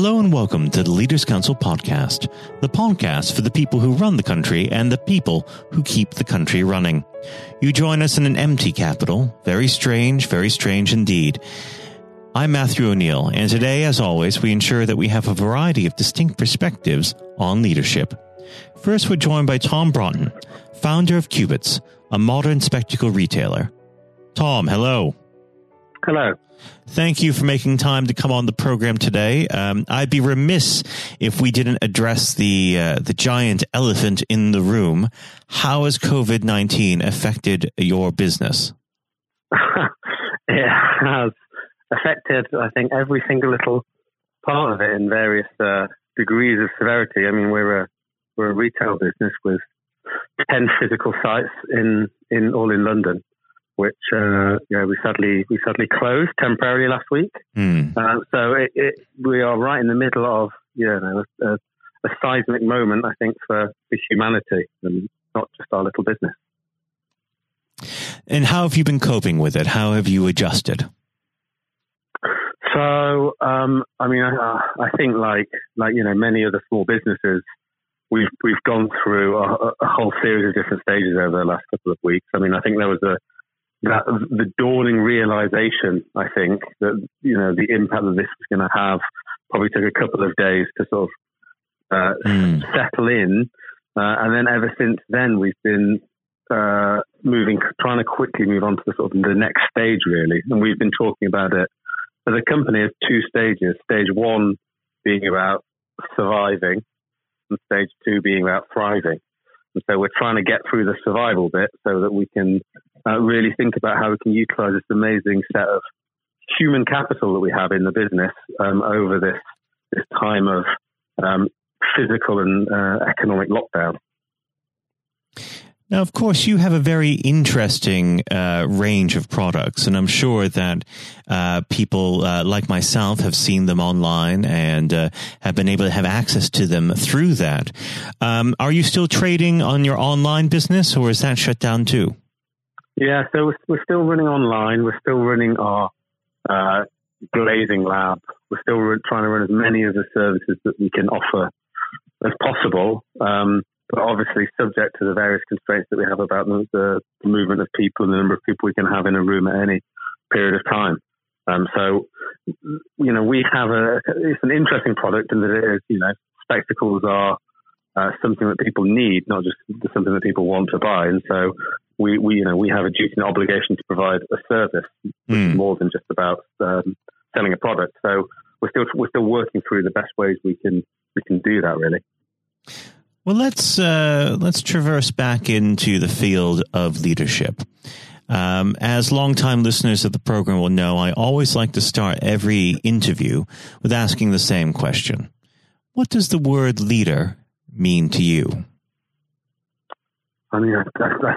Hello and welcome to the Leaders Council podcast, the podcast for the people who run the country and the people who keep the country running. You join us in an empty capital. Very strange, very strange indeed. I'm Matthew O'Neill, and today, as always, we ensure that we have a variety of distinct perspectives on leadership. First, we're joined by Tom Broughton, founder of Cubitts, a modern spectacle retailer. Tom, hello. Hello. Thank you for making time to come on the program today. Um, I'd be remiss if we didn't address the uh, the giant elephant in the room. How has COVID nineteen affected your business? it has affected, I think, every single little part of it in various uh, degrees of severity. I mean, we're a we're a retail business with ten physical sites in in all in London which uh, you know, we sadly we sadly closed temporarily last week. Mm. Uh, so it, it, we are right in the middle of you know a, a, seismic moment, I think, for, for humanity and not just our little business. And how have you been coping with it? How have you adjusted? So, um, I mean, I, I, think like like you know many other small businesses, we've we've gone through a, a, whole series of different stages over the last couple of weeks. I mean, I think there was a that the dawning realization, I think, that you know the impact that this was going to have probably took a couple of days to sort of uh, mm. settle in, uh, and then ever since then we've been uh, moving, trying to quickly move on to the sort of the next stage, really. And we've been talking about it as a company as two stages. Stage one being about surviving, and stage two being about thriving. And so we're trying to get through the survival bit so that we can uh, really think about how we can utilize this amazing set of human capital that we have in the business um, over this this time of um, physical and uh, economic lockdown. Now, of course, you have a very interesting uh, range of products, and I'm sure that uh, people uh, like myself have seen them online and uh, have been able to have access to them through that. Um, are you still trading on your online business, or is that shut down too? Yeah, so we're, we're still running online. We're still running our uh, glazing lab. We're still trying to run as many of the services that we can offer as possible. Um, but obviously subject to the various constraints that we have about the, the, movement of people and the number of people we can have in a room at any period of time. Um, so, you know, we have a, it's an interesting product in that it is, you know, spectacles are uh, something that people need, not just something that people want to buy. And so we, we, you know, we have a duty and obligation to provide a service, mm. more than just about um, selling a product. So we're still, we're still working through the best ways we can, we can do that really. Well, let's uh, let's traverse back into the field of leadership. Um, as longtime listeners of the program will know, I always like to start every interview with asking the same question: What does the word leader mean to you? I mean, I, I,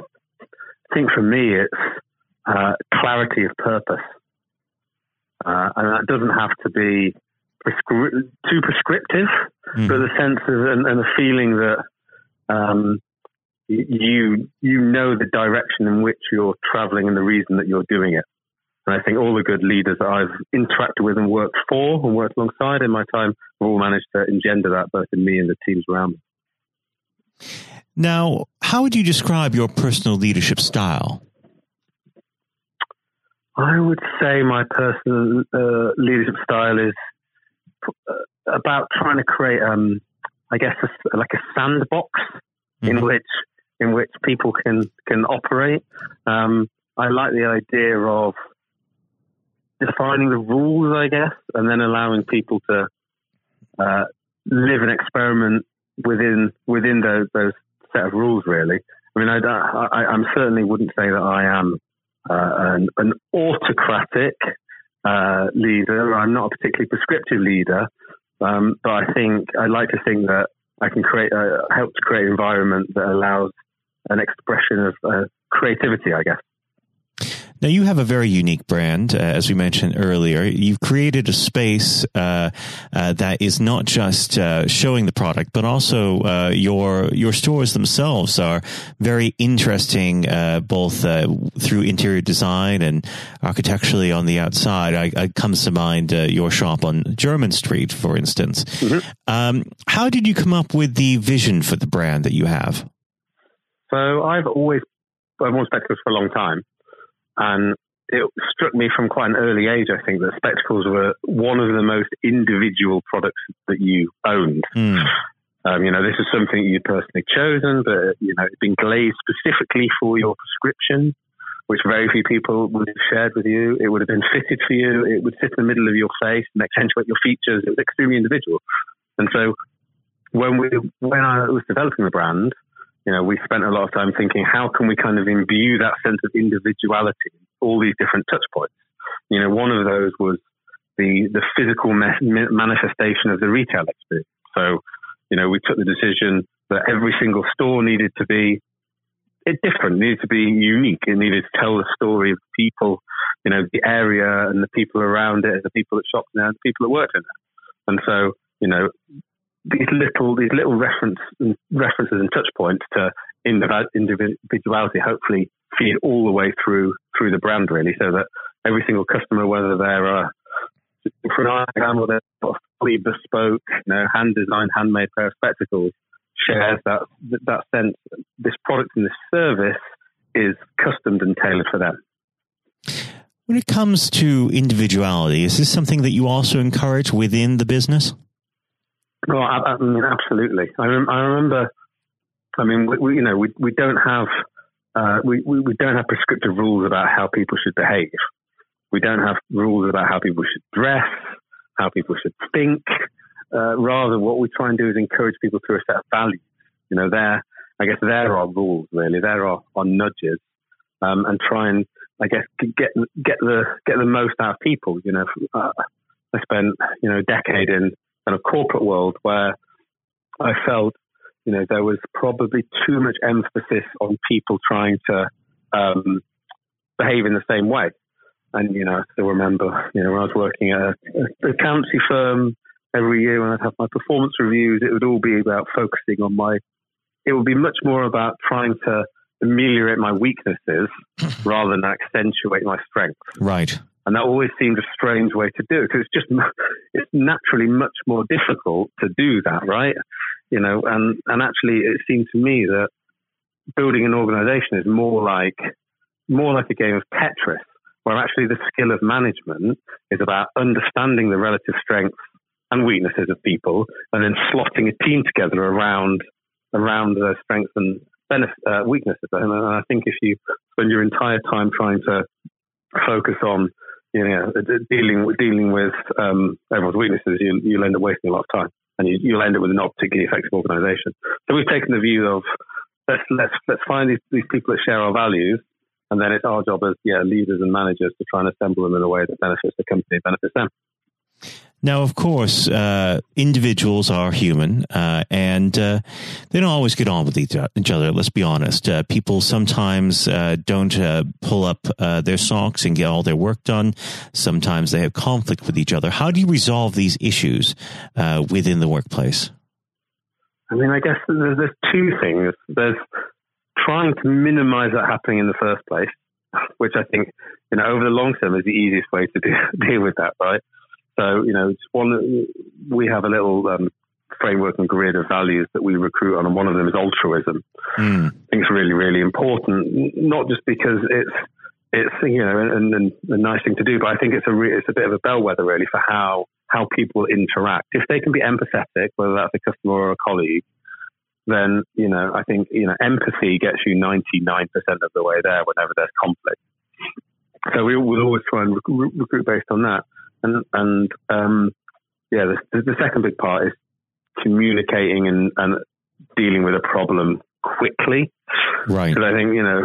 think for me, it's uh, clarity of purpose, uh, and that doesn't have to be prescri- too prescriptive, mm. but the sense of and, and the feeling that um, you you know the direction in which you're traveling and the reason that you're doing it. And I think all the good leaders that I've interacted with and worked for and worked alongside in my time have all managed to engender that both in me and the teams around me. Now, how would you describe your personal leadership style? I would say my personal uh, leadership style is about trying to create, um, I guess, a, like a sandbox mm-hmm. in which in which people can can operate. Um, I like the idea of defining the rules, I guess, and then allowing people to uh, live and experiment within within those those set of rules. Really, I mean, I, I, I certainly wouldn't say that I am uh, an, an autocratic uh, leader. I'm not a particularly prescriptive leader, um, but I think I'd like to think that I can create uh, help to create an environment that allows an expression of uh, creativity. I guess. Now, you have a very unique brand, uh, as we mentioned earlier. You've created a space uh, uh, that is not just uh, showing the product, but also uh, your your stores themselves are very interesting, uh, both through interior design and architecturally on the outside. I, I comes to mind your shop on Jermyn Street, for instance. Mm-hmm. Um, how did you come up with the vision for the brand that you have? So I've always I've worn spectacles for a long time, and it struck me from quite an early age. I think that spectacles were one of the most individual products that you owned. Mm. Um, you know, this is something you personally chosen, but you know, it's been glazed specifically for your prescription, which very few people would have shared with you. It would have been fitted for you. It would sit in the middle of your face and accentuate your features. It was extremely individual. And so, when we when I was developing the brand, you know, we spent a lot of time thinking how can we kind of imbue that sense of individuality in all these different touch points. You know, one of those was the the physical manifestation of the retail experience. So, you know, we took the decision that every single store needed to be it different, needed to be unique. It needed to tell the story of people, you know, the area and the people around it, the people that shopped there, the people that worked in it. And so, you know, these little these little reference references and touch points to individuality hopefully feed all the way through through the brand really, so that every single customer, whether they're a for an example, they're a fully bespoke, you know, hand designed, handmade pair of spectacles, shares that that sense. This product and this service is customed and tailored for them. When it comes to individuality, is this something that you also encourage within the business? No, I, I mean absolutely. I, rem- I remember. I mean, we, we, you know, we we don't have uh, we, we we don't have prescriptive rules about how people should behave. We don't have rules about how people should dress, how people should think. Uh, rather, what we try and do is encourage people through a set of values. You know, there, I guess there are rules really. There are, are nudges, um, and try and I guess get get the get the most out of people. You know, uh, I spent you know a decade in kind of corporate world where I felt, you know, there was probably too much emphasis on people trying to um, behave in the same way. And, you know, I still remember, you know, when I was working at a, accountancy firm every year when I'd have my performance reviews, it would all be about focusing on my, it would be much more about trying to ameliorate my weaknesses rather than accentuate my strengths. Right. And that always seemed a strange way to do it because it's just, it's naturally much more difficult to do that, right? You know, and, and actually it seemed to me that building an organization is more like, more like a game of Tetris, where actually the skill of management is about understanding the relative strengths and weaknesses of people and then slotting a team together around, around those strengths and benefit, uh, weaknesses. And I think if you spend your entire time trying to focus on you know, dealing dealing with um, everyone's weaknesses, you, you'll end up wasting a lot of time, and you, you'll end up with not particularly effective organisation. So we've taken the view of let's let's let's find these, these people that share our values, and then it's our job as yeah leaders and managers to try and assemble them in a way that benefits the company, benefits them. Now, of course, uh, individuals are human, uh, and uh, they don't always get on with each other. Let's be honest. Uh, people sometimes uh, don't uh, pull up their socks and get all their work done. Sometimes they have conflict with each other. How do you resolve these issues within the workplace? I mean, I guess there's, there's two things. There's trying to minimize that happening in the first place, which I think, you know, over the long term is the easiest way to deal with that, right? So, you know, it's one, we have a little um, framework and grid of values that we recruit on, and one of them is altruism. Mm. I think it's really, really important, not just because it's, it's you know, and, and, a nice thing to do, but I think it's a re- it's a bit of a bellwether really for how how people interact. If they can be empathetic, whether that's a customer or a colleague, then you know I think you know empathy gets you ninety nine percent of the way there whenever there's conflict. So we will always try and rec- recruit based on that. And, and um, yeah, the, the, second big part is communicating and, and dealing with a problem quickly. Right. Because I think, you know,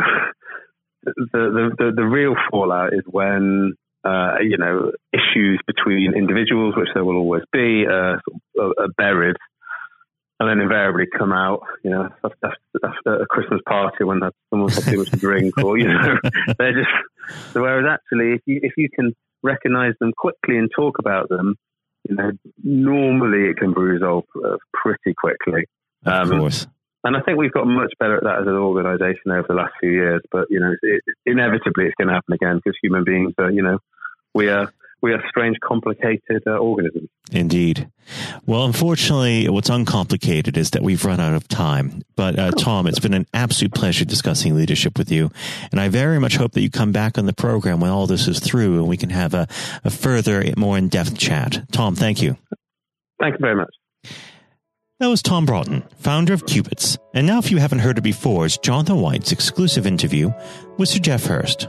the, the, the, the real fallout is when, uh, you know, issues between individuals, which there will always be, uh, are buried and then invariably come out, you know, after, after a Christmas party when someone's had too much to drink, or you know, they're just. So whereas actually, if you if you can recognise them quickly and talk about them, you know, normally it can be resolved uh, pretty quickly. Of um, course. And I think we've got much better at that as an organisation over the last few years. But you know, it, inevitably it's going to happen again because human beings are, you know, we are we are strange, complicated uh, organisms. Indeed. Well, unfortunately, what's uncomplicated is that we've run out of time. But uh, Tom, it's been an absolute pleasure discussing leadership with you, and I very much hope that you come back on the program when all this is through, and we can have a, a further, more in-depth chat. Tom, thank you. Thank you very much. That was Tom Broughton, founder of Cubitts. And now, if you haven't heard it before, it's Jonathan White's exclusive interview with Sir Geoff Hurst.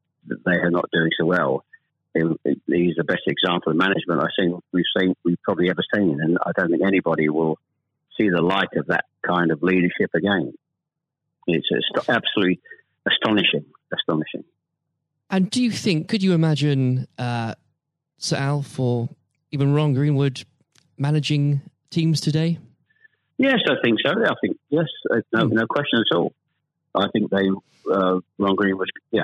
they are not doing so well. He's the best example of management I've seen. We've seen, we've probably ever seen, and I don't think anybody will see the light of that kind of leadership again. It's absolutely astonishing, astonishing. And do you think? Could you imagine uh, Sir Alf or even Ron Greenwood managing teams today? Yes, I think so. I think yes, uh, no, mm. no question at all. I think they uh, Ron Greenwood, yeah.